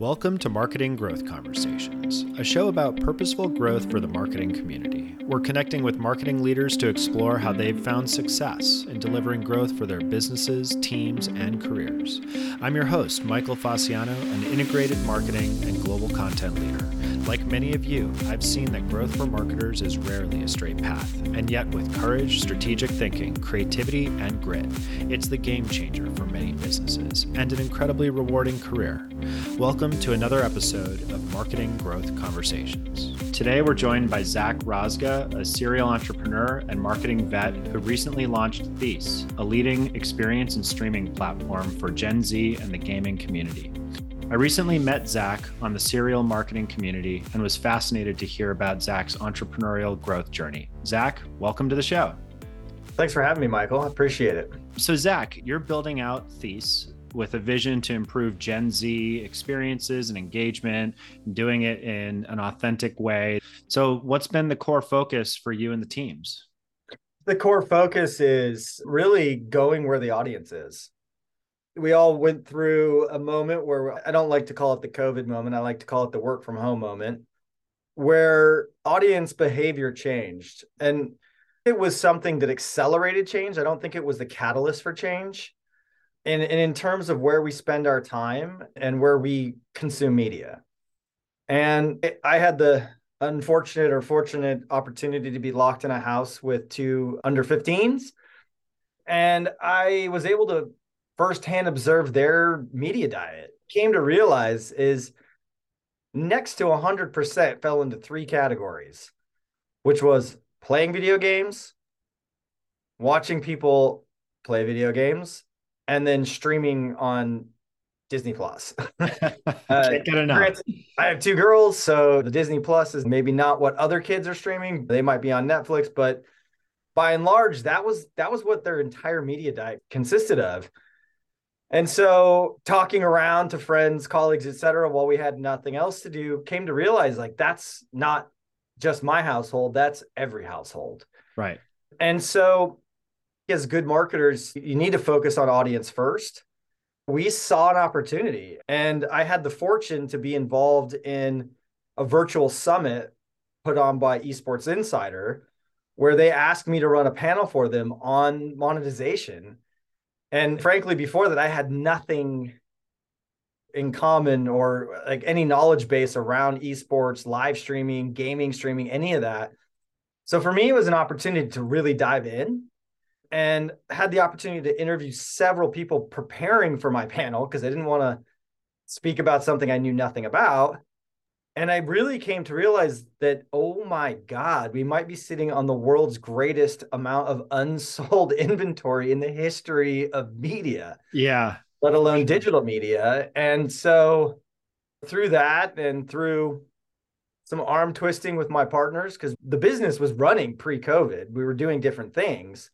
Welcome to Marketing Growth Conversations, a show about purposeful growth for the marketing community. We're connecting with marketing leaders to explore how they've found success in delivering growth for their businesses, teams, and careers. I'm your host, Michael Fasciano, an integrated marketing and global content leader. Like many of you, I've seen that growth for marketers is rarely a straight path, and yet with courage, strategic thinking, creativity, and grit, it's the game changer for many businesses and an incredibly rewarding career. Welcome to another episode of Marketing Growth Conversations. Today, we're joined by Zach Rozga, a serial entrepreneur and marketing vet who recently launched Thece, a leading experience and streaming platform for Gen Z and the gaming community. I recently met Zach on the serial marketing community and was fascinated to hear about Zach's entrepreneurial growth journey. Zach, welcome to the show. Thanks for having me, Michael. I appreciate it. So, Zach, you're building out Thece, with a vision to improve Gen Z experiences and engagement, doing it in an authentic way. So, what's been the core focus for you and the teams? The core focus is really going where the audience is. We all went through a moment where I don't like to call it the COVID moment, I like to call it the work from home moment, where audience behavior changed. And it was something that accelerated change. I don't think it was the catalyst for change and, and in terms of where we spend our time and where we consume media. And it, I had the unfortunate or fortunate opportunity to be locked in a house with two under 15s. And I was able to firsthand observed their media diet. Came to realize is next to 100% fell into three categories, which was playing video games, watching people play video games, and then streaming on Disney Plus. uh, Can't get enough. I have two girls, so the Disney Plus is maybe not what other kids are streaming. They might be on Netflix, but by and large, that was that was what their entire media diet consisted of. And so talking around to friends, colleagues, etc., while we had nothing else to do, came to realize like that's not just my household, that's every household. Right. And so as good marketers, you need to focus on audience first. We saw an opportunity, and I had the fortune to be involved in a virtual summit put on by Esports Insider, where they asked me to run a panel for them on monetization. And frankly, before that, I had nothing in common or like any knowledge base around esports, live streaming, gaming, streaming, any of that. So for me, it was an opportunity to really dive in and had the opportunity to interview several people preparing for my panel because I didn't want to speak about something I knew nothing about. And I really came to realize that, oh my God, we might be sitting on the world's greatest amount of unsold inventory in the history of media. Yeah. Let alone digital media. And so through that and through some arm twisting with my partners, because the business was running pre COVID, we were doing different things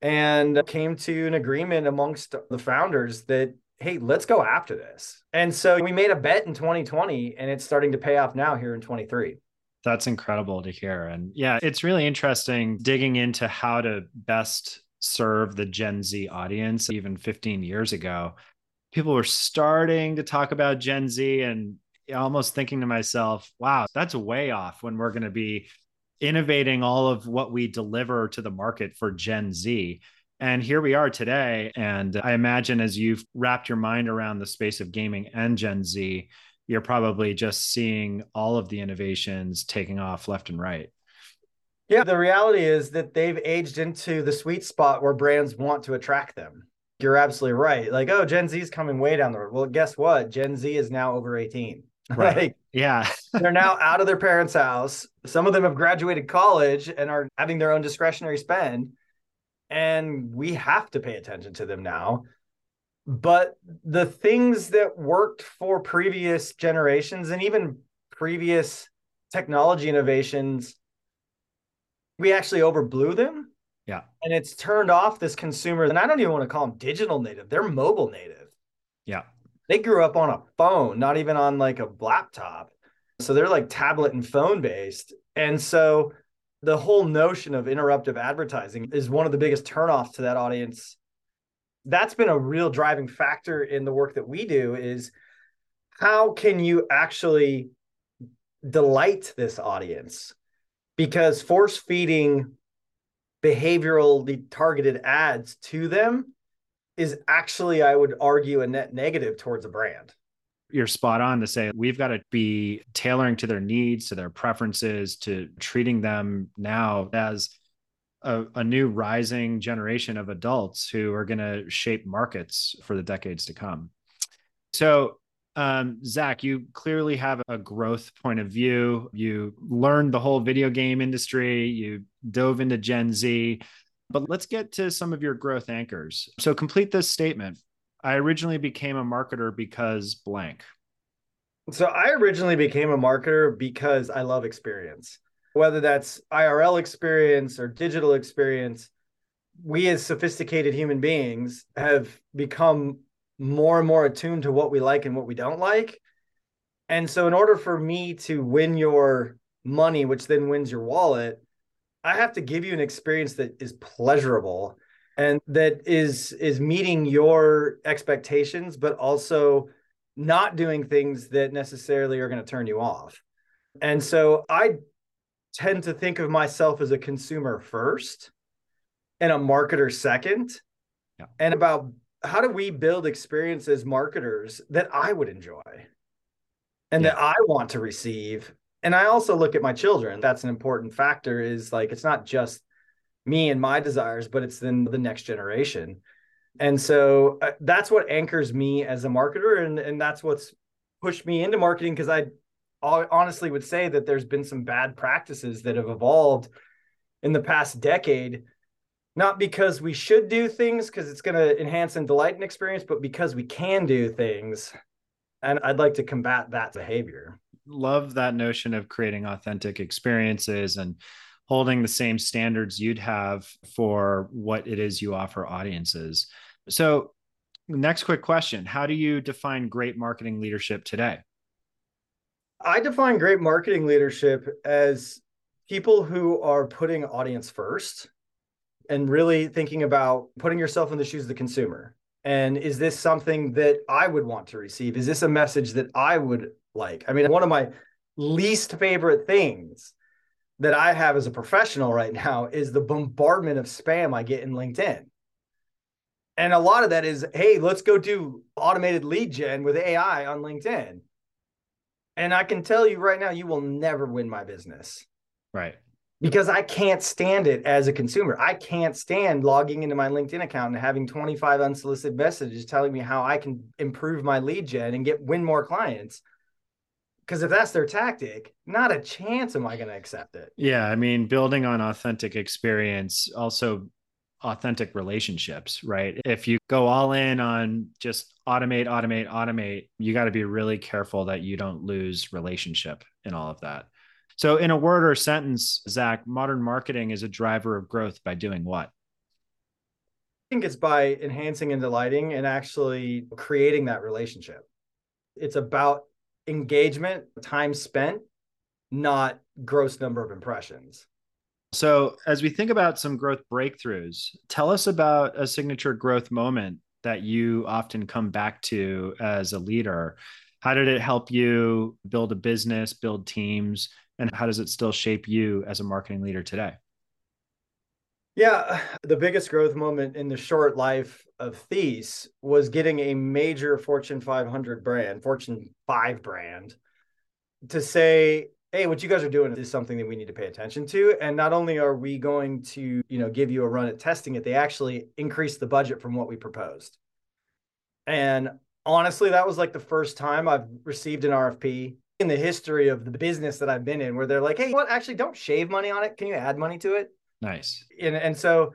and came to an agreement amongst the founders that hey let's go after this. And so we made a bet in 2020 and it's starting to pay off now here in 23 that's incredible to hear. And yeah it's really interesting digging into how to best serve the gen z audience. Even 15 years ago people were starting to talk about gen z and almost thinking to myself wow that's way off when we're going to be innovating all of what we deliver to the market for Gen Z. And here we are today. And I imagine as you've wrapped your mind around the space of gaming and Gen Z, you're probably just seeing all of the innovations taking off left and right. Yeah, the reality is that they've aged into the sweet spot where brands want to attract them. You're absolutely right. Like, oh, Gen Z is coming way down the road. Well, guess what? Gen Z is now over 18. Right. like, yeah. they're now out of their parents' house. Some of them have graduated college and are having their own discretionary spend. And we have to pay attention to them now. But the things that worked for previous generations and even previous technology innovations, we actually overblew them. Yeah. And it's turned off this consumer. And I don't even want to call them digital native, they're mobile native. Yeah they grew up on a phone, not even on like a laptop. So they're like tablet and phone based. And so the whole notion of interruptive advertising is one of the biggest turnoffs to that audience. That's been a real driving factor in the work that we do is how can you actually delight this audience? Because force feeding behaviorally targeted ads to them is actually, I would argue, a net negative towards a brand. You're spot on to say we've got to be tailoring to their needs, to their preferences, to treating them now as a, a new rising generation of adults who are going to shape markets for the decades to come. So, um, Zach, you clearly have a growth point of view. You learned the whole video game industry, you dove into Gen Z. But let's get to some of your growth anchors. So, complete this statement. I originally became a marketer because blank. So, I originally became a marketer because I love experience, whether that's IRL experience or digital experience. We, as sophisticated human beings, have become more and more attuned to what we like and what we don't like. And so, in order for me to win your money, which then wins your wallet, I have to give you an experience that is pleasurable and that is is meeting your expectations, but also not doing things that necessarily are going to turn you off. And so I tend to think of myself as a consumer first and a marketer second. Yeah. And about how do we build experiences marketers that I would enjoy and yeah. that I want to receive and I also look at my children. That's an important factor is like it's not just me and my desires, but it's then the next generation. And so uh, that's what anchors me as a marketer and and that's what's pushed me into marketing because I honestly would say that there's been some bad practices that have evolved in the past decade not because we should do things because it's going to enhance and delight an experience but because we can do things and I'd like to combat that behavior love that notion of creating authentic experiences and holding the same standards you'd have for what it is you offer audiences. So, next quick question How do you define great marketing leadership today? I define great marketing leadership as people who are putting audience first and really thinking about putting yourself in the shoes of the consumer. And is this something that I would want to receive? Is this a message that I would like. I mean, one of my least favorite things that I have as a professional right now is the bombardment of spam I get in LinkedIn. And a lot of that is, hey, let's go do automated lead gen with AI on LinkedIn. And I can tell you right now, you will never win my business. Right. Because I can't stand it as a consumer. I can't stand logging into my LinkedIn account and having 25 unsolicited messages telling me how I can improve my lead gen and get win more clients because if that's their tactic, not a chance am I going to accept it. Yeah. I mean, building on authentic experience, also authentic relationships, right? If you go all in on just automate, automate, automate, you got to be really careful that you don't lose relationship in all of that. So, in a word or sentence, Zach, modern marketing is a driver of growth by doing what? I think it's by enhancing and delighting and actually creating that relationship. It's about engagement, time spent, not gross number of impressions. So, as we think about some growth breakthroughs, tell us about a signature growth moment that you often come back to as a leader. How did it help you build a business, build teams, and how does it still shape you as a marketing leader today? Yeah, the biggest growth moment in the short life of Thece was getting a major Fortune 500 brand, Fortune 5 brand, to say, "Hey, what you guys are doing is something that we need to pay attention to." And not only are we going to, you know, give you a run at testing it, they actually increased the budget from what we proposed. And honestly, that was like the first time I've received an RFP in the history of the business that I've been in where they're like, "Hey, what? Actually, don't shave money on it. Can you add money to it?" Nice. And and so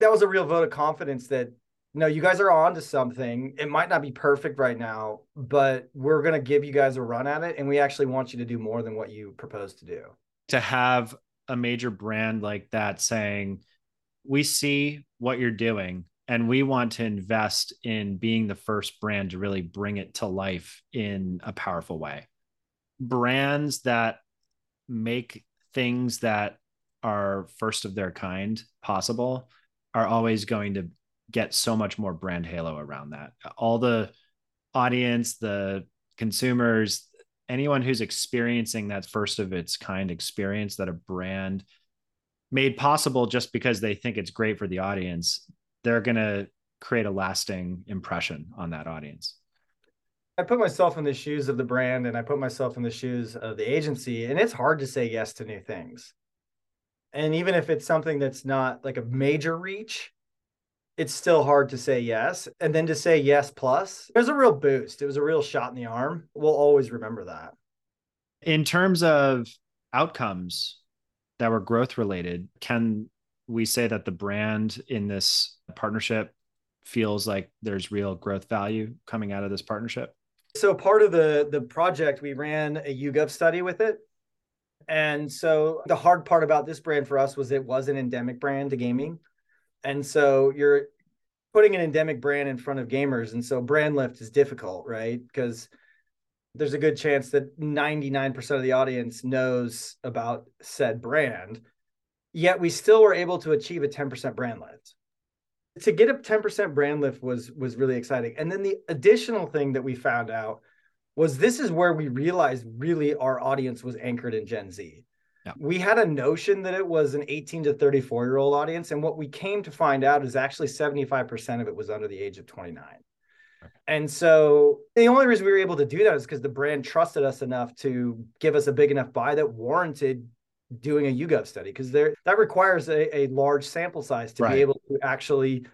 that was a real vote of confidence that no, you guys are on to something. It might not be perfect right now, but we're going to give you guys a run at it. And we actually want you to do more than what you propose to do. To have a major brand like that saying, we see what you're doing and we want to invest in being the first brand to really bring it to life in a powerful way. Brands that make things that are first of their kind possible are always going to get so much more brand halo around that. All the audience, the consumers, anyone who's experiencing that first of its kind experience that a brand made possible just because they think it's great for the audience, they're going to create a lasting impression on that audience. I put myself in the shoes of the brand and I put myself in the shoes of the agency, and it's hard to say yes to new things. And even if it's something that's not like a major reach, it's still hard to say yes. And then to say yes plus, there's a real boost. It was a real shot in the arm. We'll always remember that. In terms of outcomes that were growth related, can we say that the brand in this partnership feels like there's real growth value coming out of this partnership? So part of the the project, we ran a YouGov study with it. And so the hard part about this brand for us was it was an endemic brand to gaming. And so you're putting an endemic brand in front of gamers. And so brand lift is difficult, right? Because there's a good chance that 99% of the audience knows about said brand. Yet we still were able to achieve a 10% brand lift to get a 10% brand lift was was really exciting. And then the additional thing that we found out was this is where we realized really our audience was anchored in Gen Z. Yeah. We had a notion that it was an 18 to 34 year old audience. And what we came to find out is actually 75% of it was under the age of 29. And so the only reason we were able to do that is because the brand trusted us enough to give us a big enough buy that warranted doing a YouGov study because there that requires a, a large sample size to right. be able to actually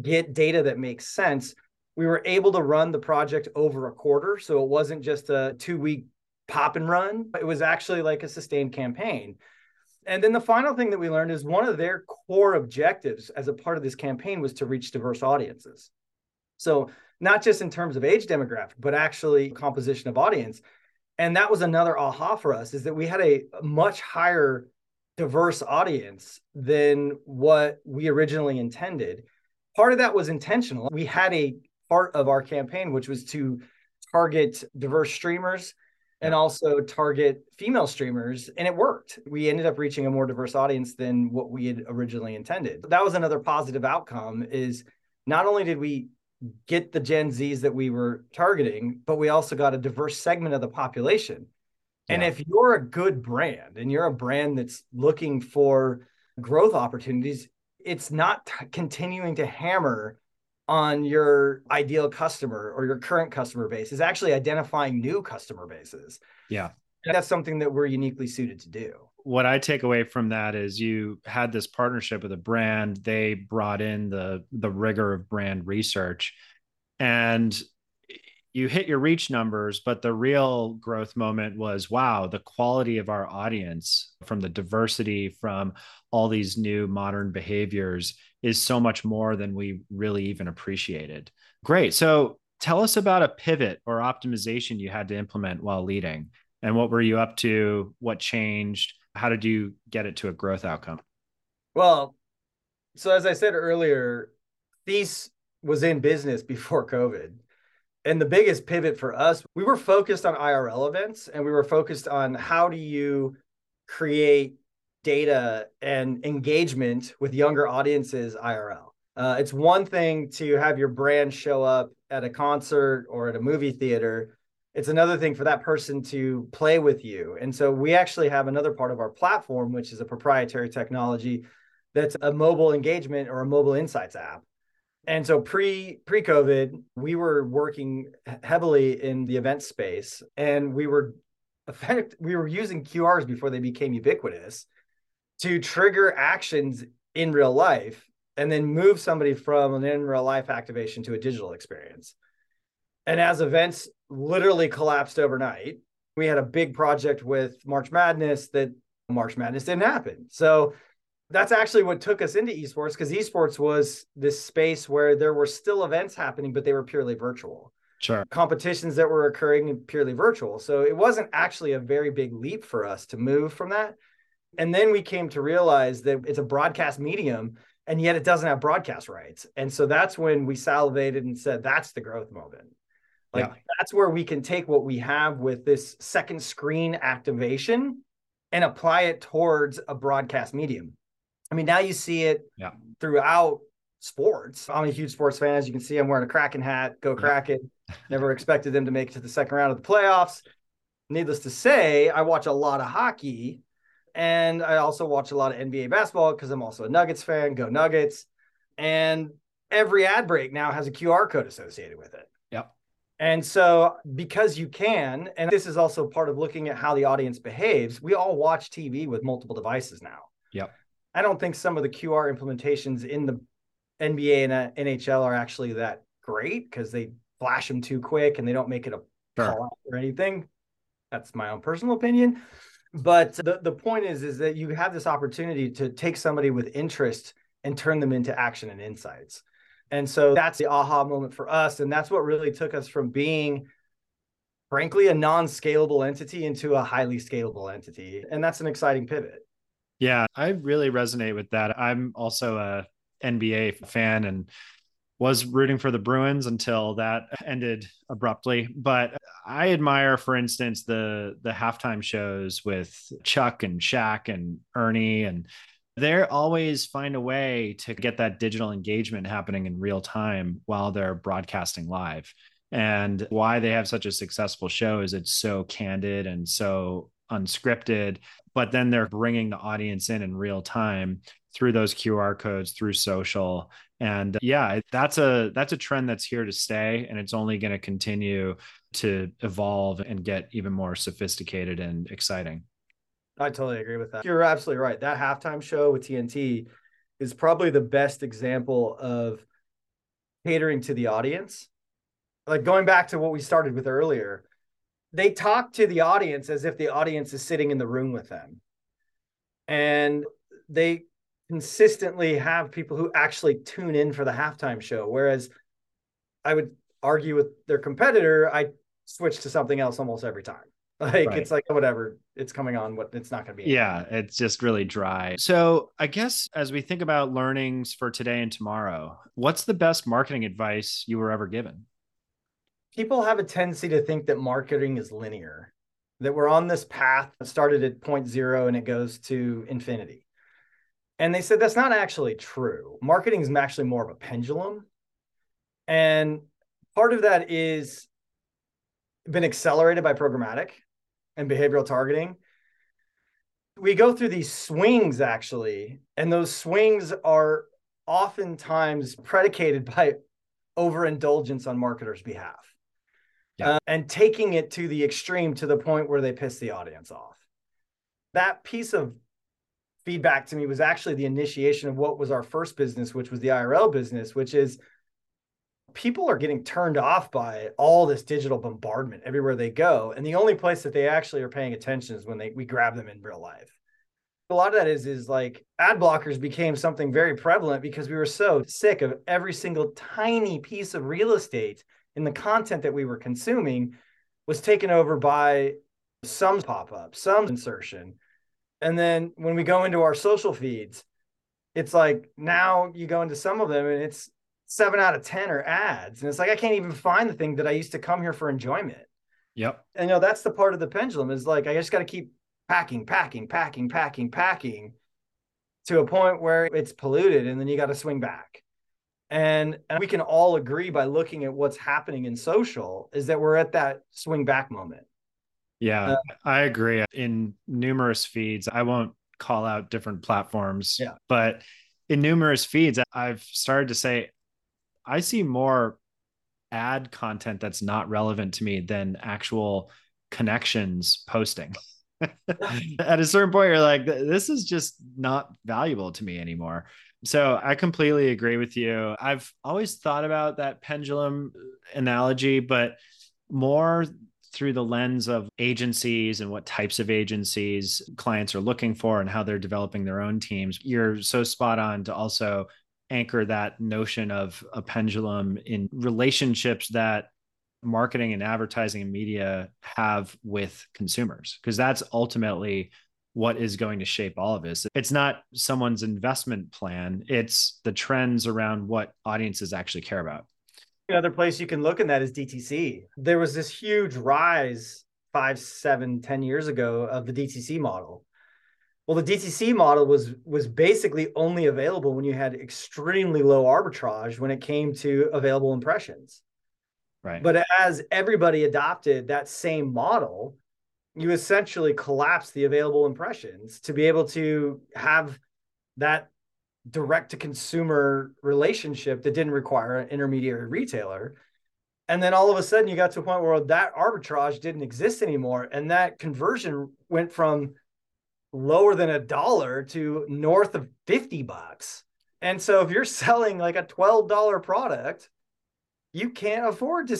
get data that makes sense. We were able to run the project over a quarter, so it wasn't just a two week pop and run. It was actually like a sustained campaign. And then the final thing that we learned is one of their core objectives as a part of this campaign was to reach diverse audiences. So not just in terms of age demographic, but actually composition of audience and that was another aha for us is that we had a much higher diverse audience than what we originally intended part of that was intentional we had a part of our campaign which was to target diverse streamers and also target female streamers and it worked we ended up reaching a more diverse audience than what we had originally intended that was another positive outcome is not only did we get the Gen Zs that we were targeting, but we also got a diverse segment of the population. Yeah. And if you're a good brand and you're a brand that's looking for growth opportunities, it's not t- continuing to hammer on your ideal customer or your current customer base, is actually identifying new customer bases. Yeah. And that's something that we're uniquely suited to do. What I take away from that is you had this partnership with a brand. They brought in the the rigor of brand research, and you hit your reach numbers. But the real growth moment was wow, the quality of our audience from the diversity from all these new modern behaviors is so much more than we really even appreciated. Great. So tell us about a pivot or optimization you had to implement while leading and what were you up to? What changed? How did you get it to a growth outcome? Well, so as I said earlier, Thece was in business before COVID. And the biggest pivot for us, we were focused on IRL events and we were focused on how do you create data and engagement with younger audiences IRL. Uh, it's one thing to have your brand show up at a concert or at a movie theater it's another thing for that person to play with you. And so we actually have another part of our platform, which is a proprietary technology that's a mobile engagement or a mobile insights app. And so pre pre COVID, we were working heavily in the event space, and we were effect we were using QRs before they became ubiquitous to trigger actions in real life, and then move somebody from an in real life activation to a digital experience. And as events literally collapsed overnight, we had a big project with March Madness that March Madness didn't happen. So that's actually what took us into esports because esports was this space where there were still events happening, but they were purely virtual. Sure. Competitions that were occurring purely virtual. So it wasn't actually a very big leap for us to move from that. And then we came to realize that it's a broadcast medium and yet it doesn't have broadcast rights. And so that's when we salivated and said, that's the growth moment. Like yeah. that's where we can take what we have with this second screen activation and apply it towards a broadcast medium. I mean, now you see it yeah. throughout sports. I'm a huge sports fan. As you can see, I'm wearing a Kraken hat. Go Kraken. Never expected them to make it to the second round of the playoffs. Needless to say, I watch a lot of hockey and I also watch a lot of NBA basketball because I'm also a Nuggets fan. Go Nuggets. And every ad break now has a QR code associated with it. Yep. And so, because you can, and this is also part of looking at how the audience behaves, we all watch TV with multiple devices now. Yep. I don't think some of the QR implementations in the NBA and uh, NHL are actually that great because they flash them too quick and they don't make it a sure. call out or anything. That's my own personal opinion. But the, the point is, is that you have this opportunity to take somebody with interest and turn them into action and insights. And so that's the aha moment for us. And that's what really took us from being, frankly, a non scalable entity into a highly scalable entity. And that's an exciting pivot. Yeah, I really resonate with that. I'm also a NBA fan and was rooting for the Bruins until that ended abruptly. But I admire, for instance, the the halftime shows with Chuck and Shaq and Ernie and they always find a way to get that digital engagement happening in real time while they're broadcasting live. And why they have such a successful show is it's so candid and so unscripted, but then they're bringing the audience in in real time through those QR codes, through social. And uh, yeah, that's a that's a trend that's here to stay and it's only going to continue to evolve and get even more sophisticated and exciting. I totally agree with that. You're absolutely right. That halftime show with TNT is probably the best example of catering to the audience. Like going back to what we started with earlier, they talk to the audience as if the audience is sitting in the room with them. And they consistently have people who actually tune in for the halftime show. Whereas I would argue with their competitor, I switch to something else almost every time. Like right. it's like whatever, it's coming on. What it's not going to be. Yeah, it's just really dry. So I guess as we think about learnings for today and tomorrow, what's the best marketing advice you were ever given? People have a tendency to think that marketing is linear, that we're on this path that started at point zero and it goes to infinity. And they said that's not actually true. Marketing is actually more of a pendulum. And part of that is been accelerated by programmatic and behavioral targeting, we go through these swings actually, and those swings are oftentimes predicated by overindulgence on marketers' behalf. Yeah. Uh, and taking it to the extreme to the point where they piss the audience off. That piece of feedback to me was actually the initiation of what was our first business, which was the IRL business, which is people are getting turned off by all this digital bombardment everywhere they go. And the only place that they actually are paying attention is when they we grab them in real life. A lot of that is is like ad blockers became something very prevalent because we were so sick of every single tiny piece of real estate in the content that we were consuming was taken over by some pop-up some insertion and then when we go into our social feeds it's like now you go into some of them and it's seven out of 10 are ads. And it's like, I can't even find the thing that I used to come here for enjoyment. Yep. And, you know, that's the part of the pendulum is like, I just got to keep packing, packing, packing, packing, packing to a point where it's polluted and then you got to swing back. And, and we can all agree by looking at what's happening in social is that we're at that swing back moment. Yeah, uh, I agree. In numerous feeds, I won't call out different platforms, yeah. but in numerous feeds, I've started to say, I see more ad content that's not relevant to me than actual connections posting. At a certain point, you're like, this is just not valuable to me anymore. So I completely agree with you. I've always thought about that pendulum analogy, but more through the lens of agencies and what types of agencies clients are looking for and how they're developing their own teams. You're so spot on to also anchor that notion of a pendulum in relationships that marketing and advertising and media have with consumers because that's ultimately what is going to shape all of this. It's not someone's investment plan. It's the trends around what audiences actually care about another place you can look in that is dtc there was this huge rise five seven ten years ago of the dtc model well, the DTC model was was basically only available when you had extremely low arbitrage when it came to available impressions. Right. But as everybody adopted that same model, you essentially collapse the available impressions to be able to have that direct to consumer relationship that didn't require an intermediary retailer. And then all of a sudden you got to a point where that arbitrage didn't exist anymore. And that conversion went from lower than a dollar to north of 50 bucks. And so if you're selling like a $12 product, you can't afford to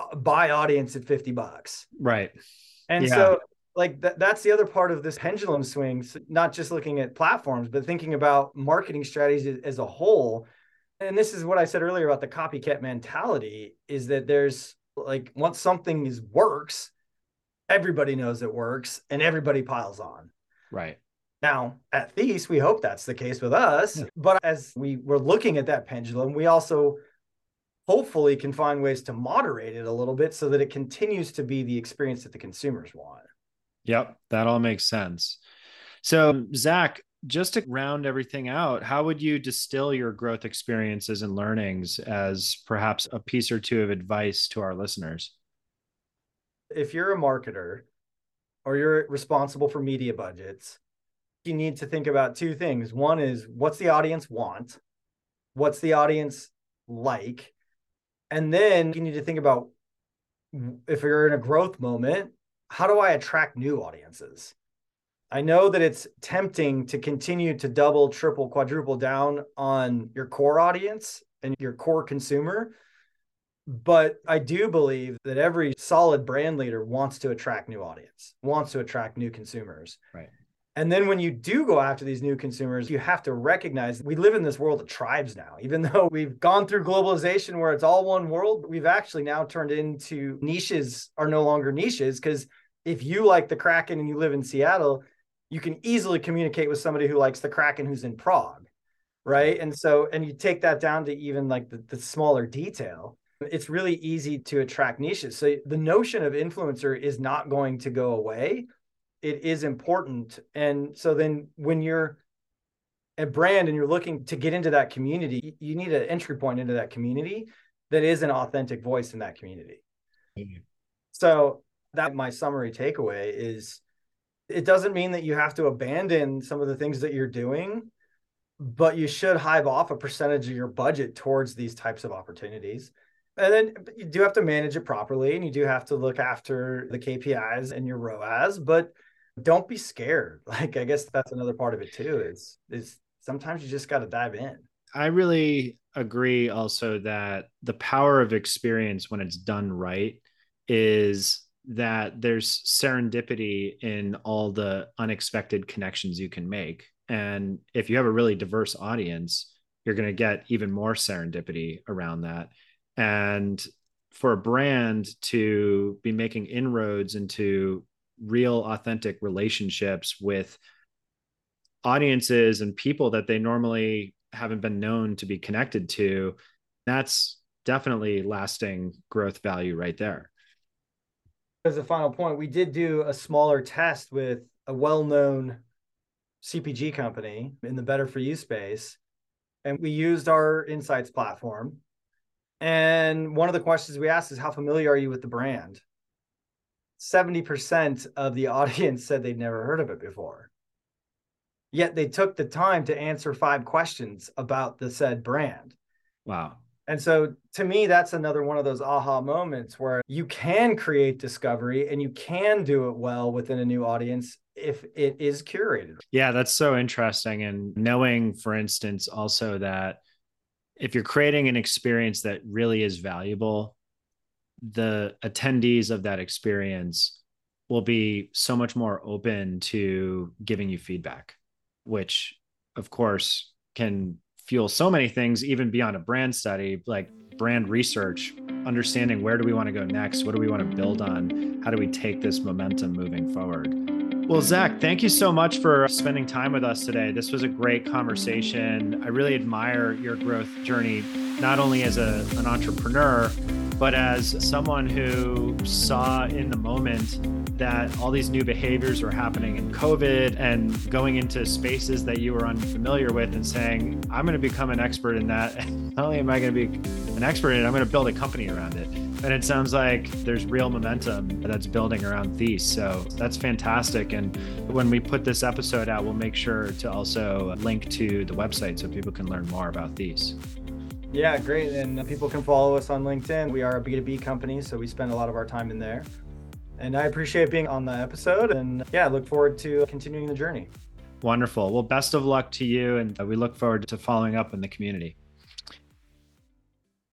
uh, buy audience at 50 bucks. Right. And yeah. so like th- that's the other part of this pendulum swing, not just looking at platforms, but thinking about marketing strategies as a whole. And this is what I said earlier about the copycat mentality is that there's like once something is works, everybody knows it works and everybody piles on. Right. Now, at Thece, we hope that's the case with us. Yeah. But as we were looking at that pendulum, we also hopefully can find ways to moderate it a little bit so that it continues to be the experience that the consumers want. Yep, that all makes sense. So, Zach, just to round everything out, how would you distill your growth experiences and learnings as perhaps a piece or two of advice to our listeners? If you're a marketer or you're responsible for media budgets, you need to think about two things. One is what's the audience want? What's the audience like? And then you need to think about if you're in a growth moment, how do I attract new audiences? I know that it's tempting to continue to double, triple, quadruple down on your core audience and your core consumer. But I do believe that every solid brand leader wants to attract new audience, wants to attract new consumers. Right. And then when you do go after these new consumers, you have to recognize we live in this world of tribes now. Even though we've gone through globalization where it's all one world, we've actually now turned into niches are no longer niches because if you like the Kraken and you live in Seattle, you can easily communicate with somebody who likes the Kraken who's in Prague. Right. And so, and you take that down to even like the, the smaller detail, it's really easy to attract niches. So the notion of influencer is not going to go away it is important. And so then when you're a brand and you're looking to get into that community, you need an entry point into that community that is an authentic voice in that community. Mm-hmm. So that my summary takeaway is it doesn't mean that you have to abandon some of the things that you're doing, but you should hive off a percentage of your budget towards these types of opportunities. And then you do have to manage it properly and you do have to look after the KPIs and your ROAS, but don't be scared. Like I guess that's another part of it too. Is is sometimes you just got to dive in. I really agree also that the power of experience when it's done right is that there's serendipity in all the unexpected connections you can make. And if you have a really diverse audience, you're going to get even more serendipity around that. And for a brand to be making inroads into real authentic relationships with audiences and people that they normally haven't been known to be connected to that's definitely lasting growth value right there. As a final point we did do a smaller test with a well-known cpg company in the better for you space and we used our insights platform. And one of the questions we asked is how familiar are you with the brand 70% of the audience said they'd never heard of it before. Yet they took the time to answer five questions about the said brand. Wow. And so to me, that's another one of those aha moments where you can create discovery and you can do it well within a new audience if it is curated. Yeah, that's so interesting. And knowing, for instance, also that if you're creating an experience that really is valuable the attendees of that experience will be so much more open to giving you feedback, which of course can fuel so many things, even beyond a brand study, like brand research, understanding where do we want to go next? What do we want to build on? How do we take this momentum moving forward? Well, Zach, thank you so much for spending time with us today. This was a great conversation. I really admire your growth journey, not only as a, an entrepreneur, but as someone who saw in the moment that all Thece new behaviors were happening in COVID and going into spaces that you were unfamiliar with and saying, I'm going to become an expert in that. Not only am I going to be an expert in it, I'm going to build a company around it. And it sounds like there's real momentum that's building around these. So that's fantastic. And when we put this episode out, we'll make sure to also link to the website so people can learn more about Thece. Yeah, great. And people can follow us on LinkedIn. We are a B2B company, so we spend a lot of our time in there. And I appreciate being on the episode. And yeah, look forward to continuing the journey. Wonderful. Well, best of luck to you. And uh, we look forward to following up in the community.